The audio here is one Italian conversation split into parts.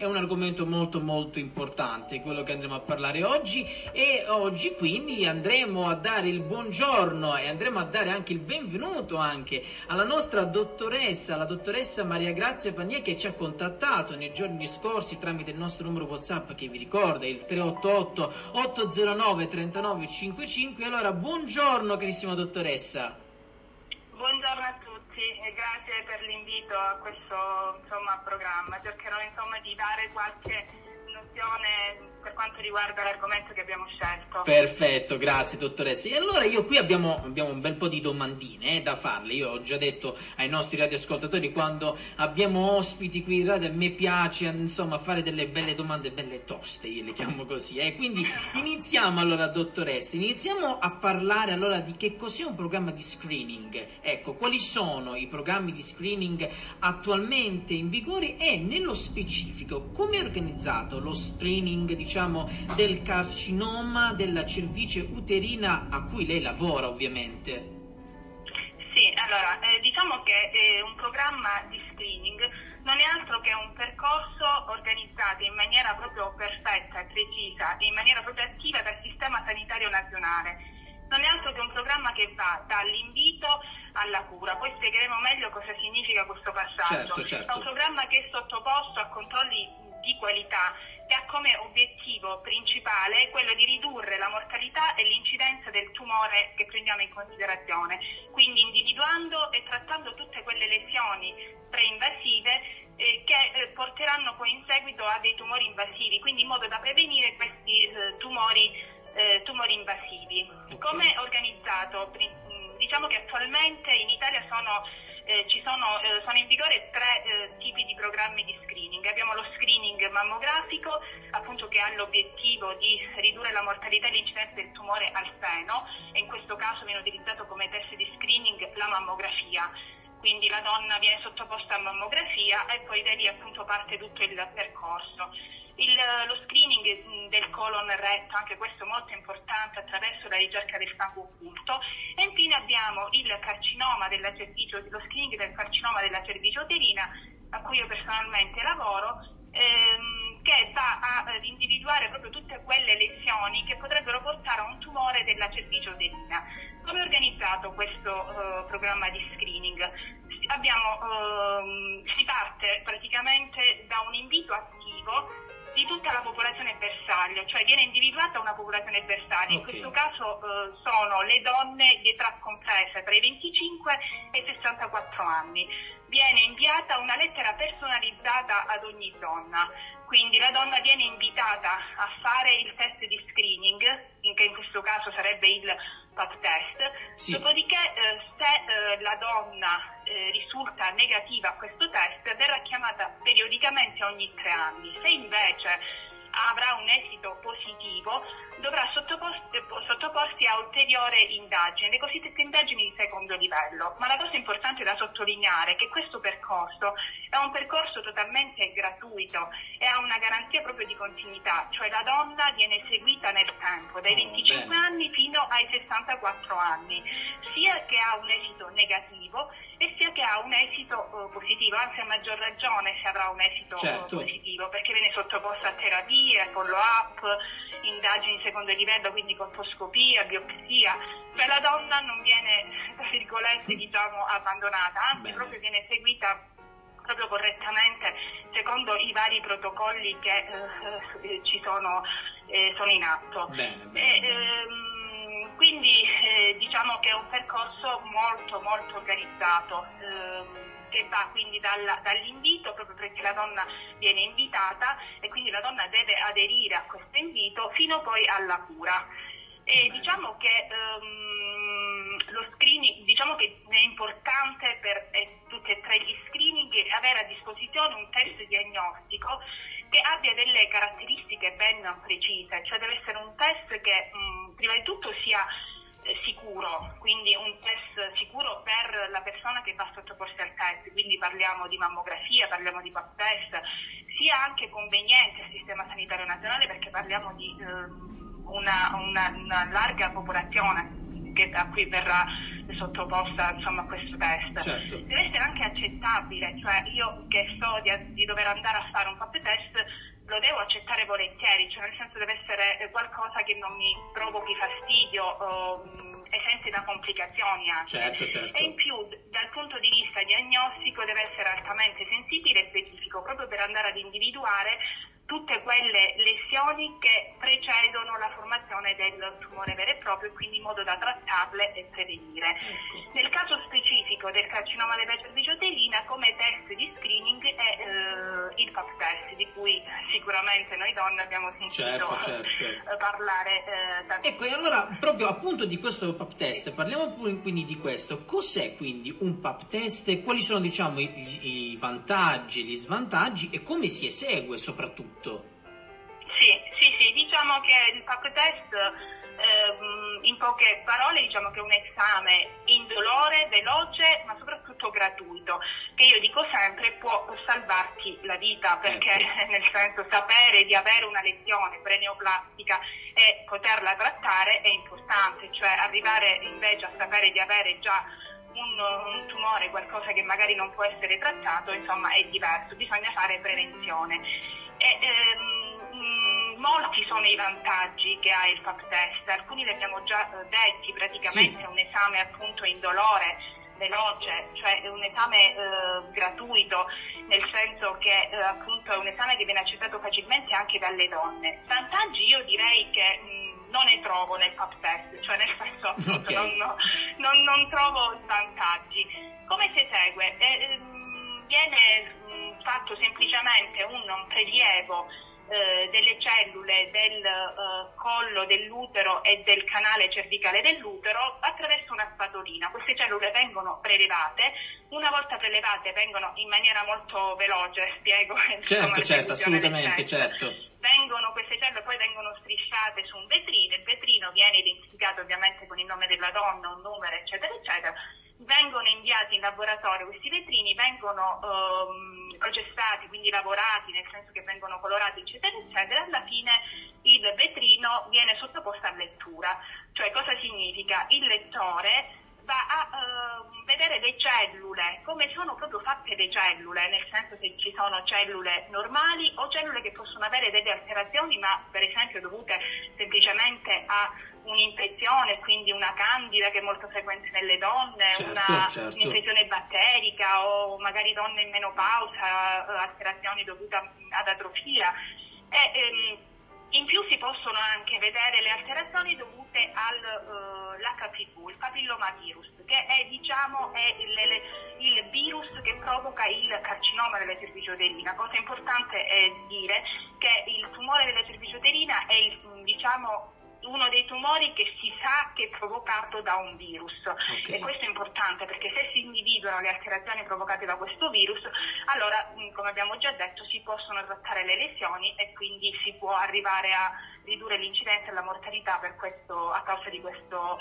è un argomento molto molto importante, quello che andremo a parlare oggi e oggi quindi andremo a dare il buongiorno e andremo a dare anche il benvenuto anche alla nostra dottoressa, la dottoressa Maria Grazia Panier che ci ha contattato nei giorni scorsi tramite il nostro numero WhatsApp che vi ricorda il 388 809 3955. Allora, buongiorno carissima dottoressa. Buongiorno a tutti e grazie per l'invito a questo insomma, programma. Cercherò insomma, di dare qualche nozione per quanto riguarda l'argomento che abbiamo scelto. Perfetto, grazie dottoressa. E allora io qui abbiamo, abbiamo un bel po' di domandine eh, da farle. Io ho già detto ai nostri radioascoltatori quando abbiamo ospiti qui in radio a me piace insomma fare delle belle domande, belle toste, io le chiamo così. Eh. Quindi iniziamo allora dottoressa, iniziamo a parlare allora di che cos'è un programma di screening. Ecco, quali sono i programmi di screening attualmente in vigore e nello specifico come è organizzato lo screening di diciamo, del carcinoma della cervice uterina a cui lei lavora ovviamente. Sì, allora, eh, diciamo che eh, un programma di screening non è altro che un percorso organizzato in maniera proprio perfetta e precisa, in maniera proprio attiva dal Sistema Sanitario Nazionale. Non è altro che un programma che va dall'invito alla cura. Poi spiegheremo meglio cosa significa questo passaggio. Certo, certo. È un programma che è sottoposto a controlli di qualità che ha come obiettivo principale quello di ridurre la mortalità e l'incidenza del tumore che prendiamo in considerazione, quindi individuando e trattando tutte quelle lesioni preinvasive eh, che eh, porteranno poi in seguito a dei tumori invasivi, quindi in modo da prevenire questi eh, tumori, eh, tumori, invasivi. Come è organizzato? Diciamo che attualmente in Italia sono eh, sono, eh, sono, in vigore tre eh, tipi di programmi di screening. Abbiamo lo screening mammografico, appunto che ha l'obiettivo di ridurre la mortalità e l'incidenza del tumore al seno e in questo caso viene utilizzato come test di screening la mammografia. Quindi la donna viene sottoposta a mammografia e poi da lì appunto parte tutto il percorso. Il, lo screening del colon retto, anche questo molto importante attraverso la ricerca del sangue occulto. E infine abbiamo il carcinoma della cervice, lo screening del carcinoma della cervice uterina, a cui io personalmente lavoro, ehm, che va ad individuare proprio tutte quelle lesioni che potrebbero portare a un tumore della cervice uterina. Come è organizzato questo uh, programma di screening? Abbiamo, uh, si parte praticamente da un invito attivo di tutta la popolazione bersaglio, cioè viene individuata una popolazione bersaglio, okay. in questo caso eh, sono le donne di età compresa tra i 25 e i 64 anni. Viene inviata una lettera personalizzata ad ogni donna, quindi la donna viene invitata a fare il test di screening, che in questo caso sarebbe il PAP test, sì. dopodiché eh, se eh, la donna eh, risulta negativa a questo test verrà chiamata periodicamente ogni tre anni. Se invece avrà un esito positivo, dovrà sottoporsi a ulteriore indagine, le cosiddette indagini di secondo livello. Ma la cosa importante da sottolineare è che questo percorso è un percorso totalmente gratuito e ha una garanzia proprio di continuità, cioè la donna viene seguita nel tempo, dai 25 oh, anni fino ai 64 anni, sia che ha un esito negativo e sia che ha un esito uh, positivo, anzi a maggior ragione se avrà un esito certo. positivo, perché viene sottoposta a terapie, follow-up, indagini di secondo livello, quindi colposcopia, biopsia, cioè la donna non viene, tra virgolette, diciamo, abbandonata, anzi Bene. proprio viene seguita proprio correttamente secondo i vari protocolli che eh, ci sono, eh, sono, in atto. Bene, bene, e, ehm, quindi eh, diciamo che è un percorso molto molto organizzato ehm, che va quindi dalla, dall'invito proprio perché la donna viene invitata e quindi la donna deve aderire a questo invito fino poi alla cura. E diciamo che um, lo screening, diciamo che è importante per eh, tutti e tre gli screening avere a disposizione un test diagnostico che abbia delle caratteristiche ben precise, cioè deve essere un test che mh, prima di tutto sia eh, sicuro, quindi un test sicuro per la persona che va a sottoporsi al test, quindi parliamo di mammografia, parliamo di pap test, sia anche conveniente al sistema sanitario nazionale perché parliamo di eh, una, una, una, larga popolazione che, a cui verrà sottoposta insomma, a questo test. Certo. Deve essere anche accettabile, cioè io che so di, di dover andare a fare un pap test lo devo accettare volentieri, cioè nel senso deve essere eh, qualcosa che non mi provochi fastidio o mh, esente da complicazioni anche. Certo, certo. E in più dal punto di vista diagnostico deve essere altamente sensibile e specifico proprio per andare ad individuare tutte quelle lesioni che precedono la formazione del tumore vero e proprio, quindi in modo da trattarle e prevenire. Ecco. Nel caso specifico del carcinoma della cerviciotelina, come test di screening è eh, il PAP test, di cui sicuramente noi donne abbiamo sentito Certo, certo. eh, parlare eh, tantissimo. Ecco, e allora proprio appunto di questo pap test, parliamo pure quindi di questo. Cos'è quindi un pap test? Quali sono diciamo i, i vantaggi, gli svantaggi e come si esegue soprattutto? Sì, sì, sì, diciamo che il PAP test ehm, in poche parole diciamo che è un esame indolore, veloce ma soprattutto gratuito che io dico sempre può salvarti la vita perché Ecco. nel senso sapere di avere una lesione preneoplastica e poterla trattare è importante, cioè arrivare invece a sapere di avere già un, un tumore, qualcosa che magari non può essere trattato, insomma è diverso, bisogna fare prevenzione. E, ehm, mh, molti sono i vantaggi che ha il PAP test, alcuni li abbiamo già eh, detti, praticamente Sì. è un esame appunto indolore, veloce, cioè è un esame eh, gratuito, nel senso che eh, appunto è un esame che viene accettato facilmente anche dalle donne. Vantaggi io direi che mh, non ne trovo nel PAP test, cioè nel senso appunto Ok. non, non- non trovo vantaggi. Come si esegue? Eh, ehm, viene mh, fatto semplicemente un, prelievo eh, delle cellule del eh, collo dell'utero e del canale cervicale dell'utero attraverso una spatolina. Queste cellule vengono prelevate, una volta prelevate vengono in maniera molto veloce, spiego. insomma, Certo, certo, assolutamente, certo. vengono, queste cellule poi vengono strisciate su un vetrino, il vetrino viene identificato ovviamente con il nome della donna, un numero, eccetera, eccetera, vengono inviati in laboratorio, questi vetrini vengono ehm, processati, quindi lavorati, nel senso che vengono colorati, eccetera, eccetera, alla fine il vetrino viene sottoposto a lettura. Cioè cosa significa? Il lettore va a ehm, vedere le cellule, come sono proprio fatte le cellule, nel senso se ci sono cellule normali o cellule che possono avere delle alterazioni, ma per esempio dovute semplicemente a un'infezione, quindi una candida che è molto frequente nelle donne, Certo, una certo. un'infezione batterica o magari donne in menopausa, eh, alterazioni dovute ad atrofia. E, ehm, in più si possono anche vedere le alterazioni dovute all'HPV, il papillomavirus, che è, diciamo, è il, il virus che provoca il carcinoma della cervicouterina. Cosa importante è dire che il tumore della cervicouterina è il, diciamo, uno dei tumori che si sa che è provocato da un virus. Ok. E questo è importante perché se si individuano le alterazioni provocate da questo virus, allora, mh, come abbiamo già detto, si possono trattare le lesioni e quindi si può arrivare a ridurre l'incidenza e la mortalità per questo, a causa di questo,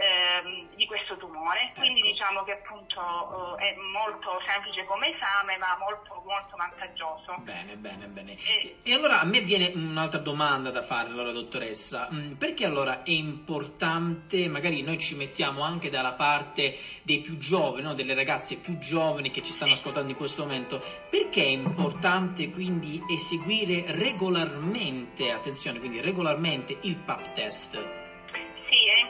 ehm, di questo tumore. Quindi Ecco. diciamo che appunto eh, è molto semplice come esame ma molto, molto vantaggioso. Bene, bene, bene. Eh. E allora a me viene un'altra domanda da fare, allora, dottoressa. Mm, Perché allora è importante, magari noi ci mettiamo anche dalla parte dei più giovani, no? delle ragazze più giovani che ci stanno ascoltando in questo momento, perché è importante quindi eseguire regolarmente, attenzione, quindi regolarmente il PAP test?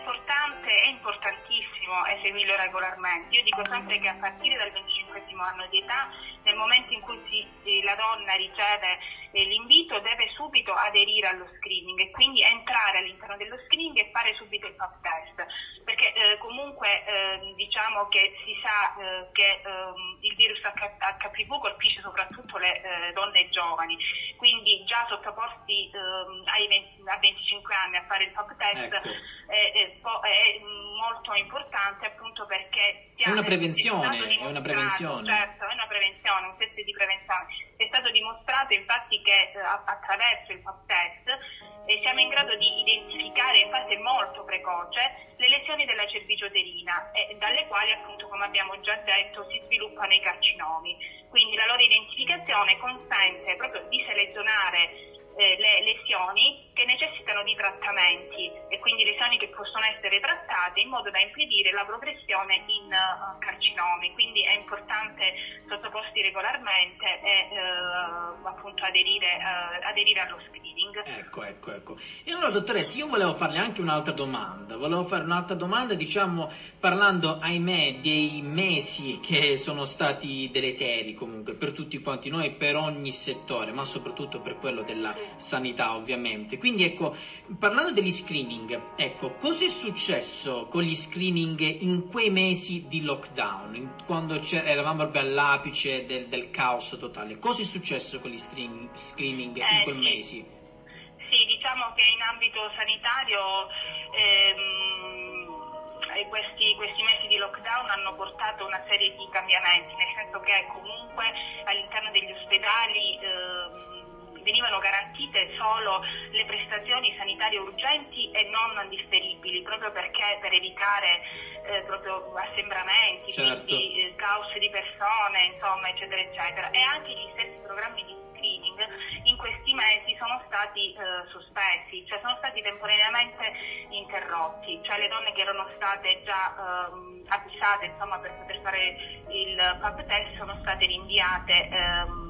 Importante, è importantissimo eseguirlo regolarmente. Io dico sempre che a partire dal 25 anno di età, nel momento in cui si- eh, la donna riceve eh, l'invito, deve subito aderire allo screening e quindi entrare all'interno dello screening e fare subito il pap test. Perché eh, comunque eh, diciamo che si sa eh, che ehm, il virus HPV colpisce soprattutto le eh, donne giovani, quindi già sottoposti ehm, ai 20 a 25 anni a fare il pap test Ecco. è, è po- è molto importante appunto perché È una prevenzione, è una prevenzione. Certo, è una prevenzione, un test di prevenzione. È stato dimostrato infatti che eh, attraverso il pap test eh, siamo in grado di identificare in fase molto precoce le lesioni della cervicouterina e dalle quali appunto come abbiamo già detto si sviluppano i carcinomi. Quindi la loro identificazione consente proprio di selezionare eh, le lesioni che necessitano di trattamenti e quindi lesioni che possono essere trattate in modo da impedire la progressione in uh, carcinomi. Quindi è importante sottoposti regolarmente e uh, appunto aderire, uh, aderire, allo screening. Ecco, ecco, ecco. E allora dottoressa, io volevo farle anche un'altra domanda. Volevo fare un'altra domanda, diciamo, parlando, ahimè, dei mesi che sono stati deleteri comunque per tutti quanti noi, per ogni settore, ma soprattutto per quello della sanità ovviamente. Quindi ecco, parlando degli screening, ecco, cosa è successo con gli screening in quei mesi di lockdown, in, quando eravamo proprio all'apice del, del, caos totale? Cosa è successo con gli screening eh, in quei sì. mesi? Sì, diciamo che in ambito sanitario ehm, questi, questi, mesi di lockdown hanno portato una serie di cambiamenti, nel senso che comunque all'interno degli ospedali ehm, venivano garantite solo le prestazioni sanitarie urgenti e non differibili, proprio perché per evitare eh, proprio assembramenti, certo. quindi eh, caos di persone, insomma, eccetera, eccetera. E anche gli stessi programmi di screening in questi mesi sono stati eh, sospesi, cioè sono stati temporaneamente interrotti, cioè le donne che erano state già ehm, avvisate insomma, per poter fare il pub test sono state rinviate. Ehm,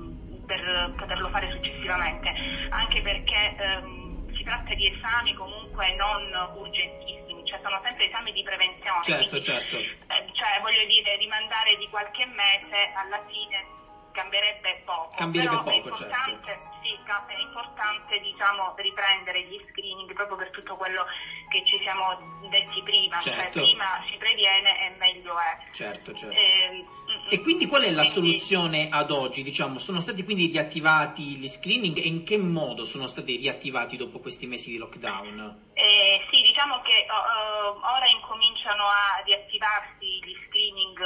per poterlo fare successivamente, anche perché ehm, si tratta di esami comunque non urgentissimi, cioè sono sempre esami di prevenzione. Certo, quindi, certo. Eh, cioè voglio dire, rimandare di qualche mese alla fine cambierebbe poco. Cambierebbe Però poco, è importante, certo. sì, è importante diciamo, riprendere gli screening proprio per tutto quello che ci siamo detti prima, cioè, certo. cioè prima si previene e meglio è. Certo, certo. Eh, e quindi qual è la quindi, soluzione ad oggi? Diciamo, sono stati quindi riattivati gli screening e in che modo sono stati riattivati dopo questi mesi di lockdown? Eh, sì, diciamo che uh, ora incominciano a riattivarsi gli screening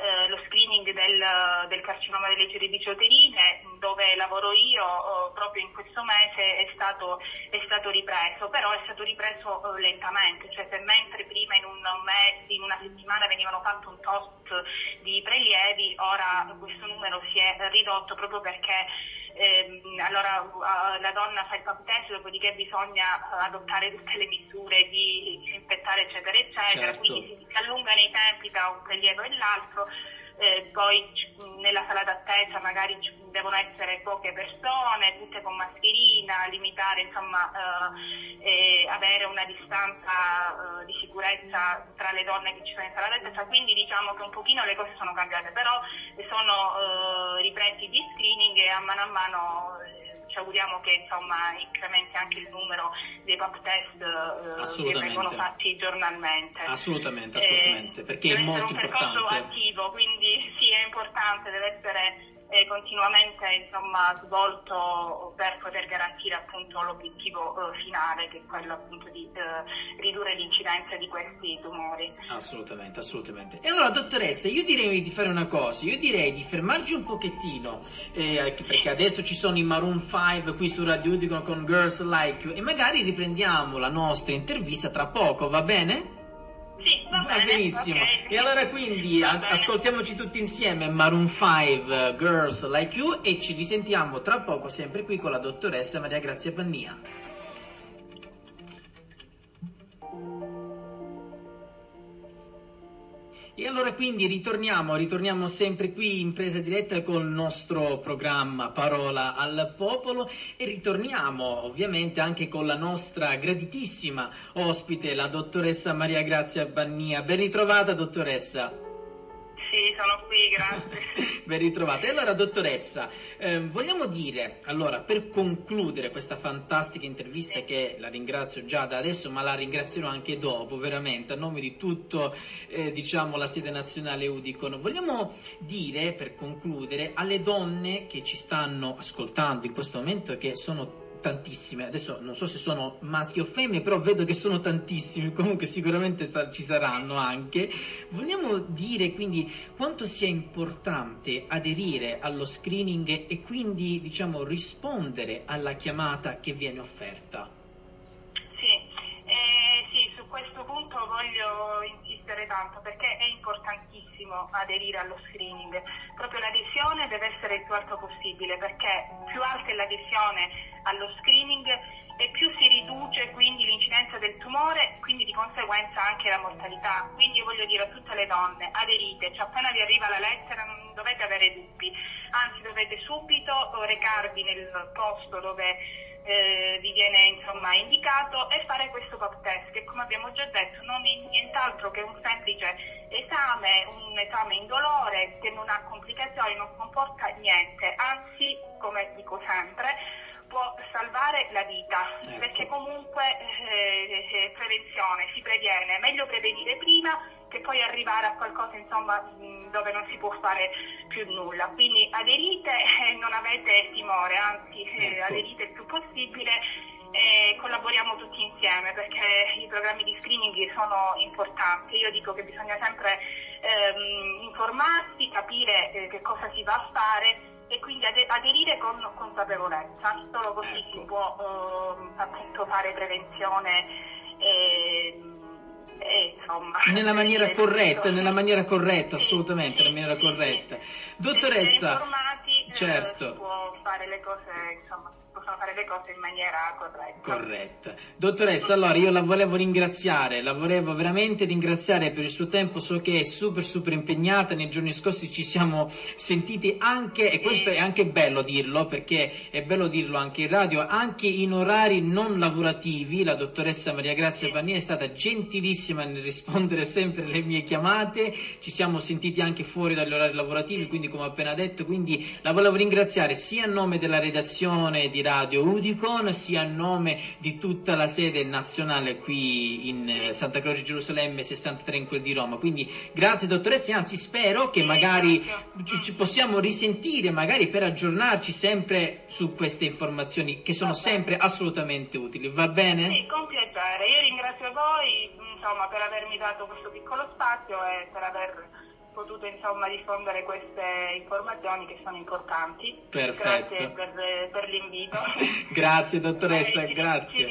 eh, lo screening del, del, carcinoma delle cervici uterine dove lavoro io eh, proprio in questo mese è stato, è stato, ripreso, però è stato ripreso eh, lentamente, cioè se mentre prima in un mese, in una settimana venivano fatti un tot di prelievi, ora questo numero si è ridotto proprio perché eh, allora uh, la donna fa il pap test, dopodiché bisogna adottare tutte le misure di disinfettare eccetera eccetera, certo. quindi si, allungano i tempi tra un prelievo e l'altro eh, poi nella sala d'attesa magari devono essere poche persone, tutte con mascherina, limitare, insomma, eh, avere una distanza eh, di sicurezza tra le donne che ci sono in sala d'attesa, quindi diciamo che un pochino le cose sono cambiate, però sono eh, ripresi gli screening e a mano a mano ci auguriamo che insomma, incrementi anche il numero dei pop test eh, che vengono fatti giornalmente. Assolutamente, assolutamente, eh, perché è molto importante. È un percorso attivo, quindi sì, è importante, deve essere eh, continuamente insomma, svolto per poter garantire appunto, l'obiettivo eh, finale che è quello appunto di eh, ridurre l'incidenza di questi tumori. Assolutamente, assolutamente. E allora dottoressa, io direi di fare una cosa, io direi di fermarci un pochettino, eh, perché adesso ci sono i Maroon 5 qui su Radio Udicon con Girls Like You e magari riprendiamo la nostra intervista tra poco, va bene? Sì, va, va benissimo. Okay. E allora quindi a- ascoltiamoci tutti insieme Maroon 5 Girls Like You e ci risentiamo tra poco sempre qui con la dottoressa Maria Grazia Pannia. E allora quindi ritorniamo, ritorniamo sempre qui in presa diretta col nostro programma Parola al Popolo e ritorniamo ovviamente anche con la nostra graditissima ospite, la dottoressa Maria Grazia Bannia. Ben ritrovata dottoressa. Sì, sono qui, grazie. ben ritrovata. E allora, dottoressa, eh, vogliamo dire, allora, per concludere questa fantastica intervista, sì. che la ringrazio già da adesso, ma la ringrazierò anche dopo, veramente, a nome di tutto, eh, diciamo, la sede nazionale Udicon, vogliamo dire, per concludere, alle donne che ci stanno ascoltando in questo momento e che sono tantissime, adesso non so se sono maschi o femmine, però vedo che sono tantissimi, comunque sicuramente ci saranno anche. Vogliamo dire quindi quanto sia importante aderire allo screening e quindi diciamo rispondere alla chiamata che viene offerta? Sì, eh, sì su questo punto voglio insistere tanto perché è importantissimo aderire allo screening. Proprio l'adesione deve essere il più alto possibile perché più alta è l'adesione allo screening e più si riduce quindi l'incidenza del tumore, quindi di conseguenza anche la mortalità. Quindi io voglio dire a tutte le donne, aderite, cioè appena vi arriva la lettera non dovete avere dubbi, anzi dovete subito recarvi nel posto dove eh, vi viene insomma, indicato e fare questo pop test che come abbiamo già detto non è nient'altro che un semplice esame, un esame indolore che non ha complicazioni, non comporta niente, anzi come dico sempre può salvare la vita, ecco. perché comunque eh, eh, prevenzione, si previene, meglio prevenire prima che poi arrivare a qualcosa insomma, dove non si può fare più nulla. Quindi aderite e non avete timore, anzi eh, ecco. aderite il più possibile e collaboriamo tutti insieme perché i programmi di screening sono importanti. Io dico che bisogna sempre ehm, informarsi, capire eh, che cosa si va a fare e quindi aderire con consapevolezza, solo così ecco. si può eh, appunto fare prevenzione e, e, insomma, nella maniera corretta, nella maniera corretta, sì, assolutamente, sì, nella maniera corretta. Dottoressa, eh, certo. Fare le cose insomma possono fare le cose in maniera corretta. Corretta. Dottoressa, allora io la volevo ringraziare, la volevo veramente ringraziare per il suo tempo, so che è super super impegnata, nei giorni scorsi ci siamo sentiti anche, e questo è anche bello dirlo, perché è bello dirlo anche in radio, anche in orari non lavorativi, la dottoressa Maria Grazia Vanni è stata gentilissima nel rispondere sempre alle mie chiamate, ci siamo sentiti anche fuori dagli orari lavorativi, quindi come ho appena detto, quindi la volevo ringraziare sia nome della redazione di Radio Udicon, sia a nome di tutta la sede nazionale qui in eh, Santa Croce Gerusalemme 63 in quel di Roma. Quindi grazie dottoressa, anzi spero che magari ci possiamo risentire magari per aggiornarci sempre su queste informazioni che sono sempre assolutamente utili. Va bene? Sì, con piacere. Io ringrazio voi insomma, per avermi dato questo piccolo spazio e per aver potuto insomma, diffondere queste informazioni che sono importanti. Perfetto. Grazie per, per l'invito. grazie dottoressa, grazie.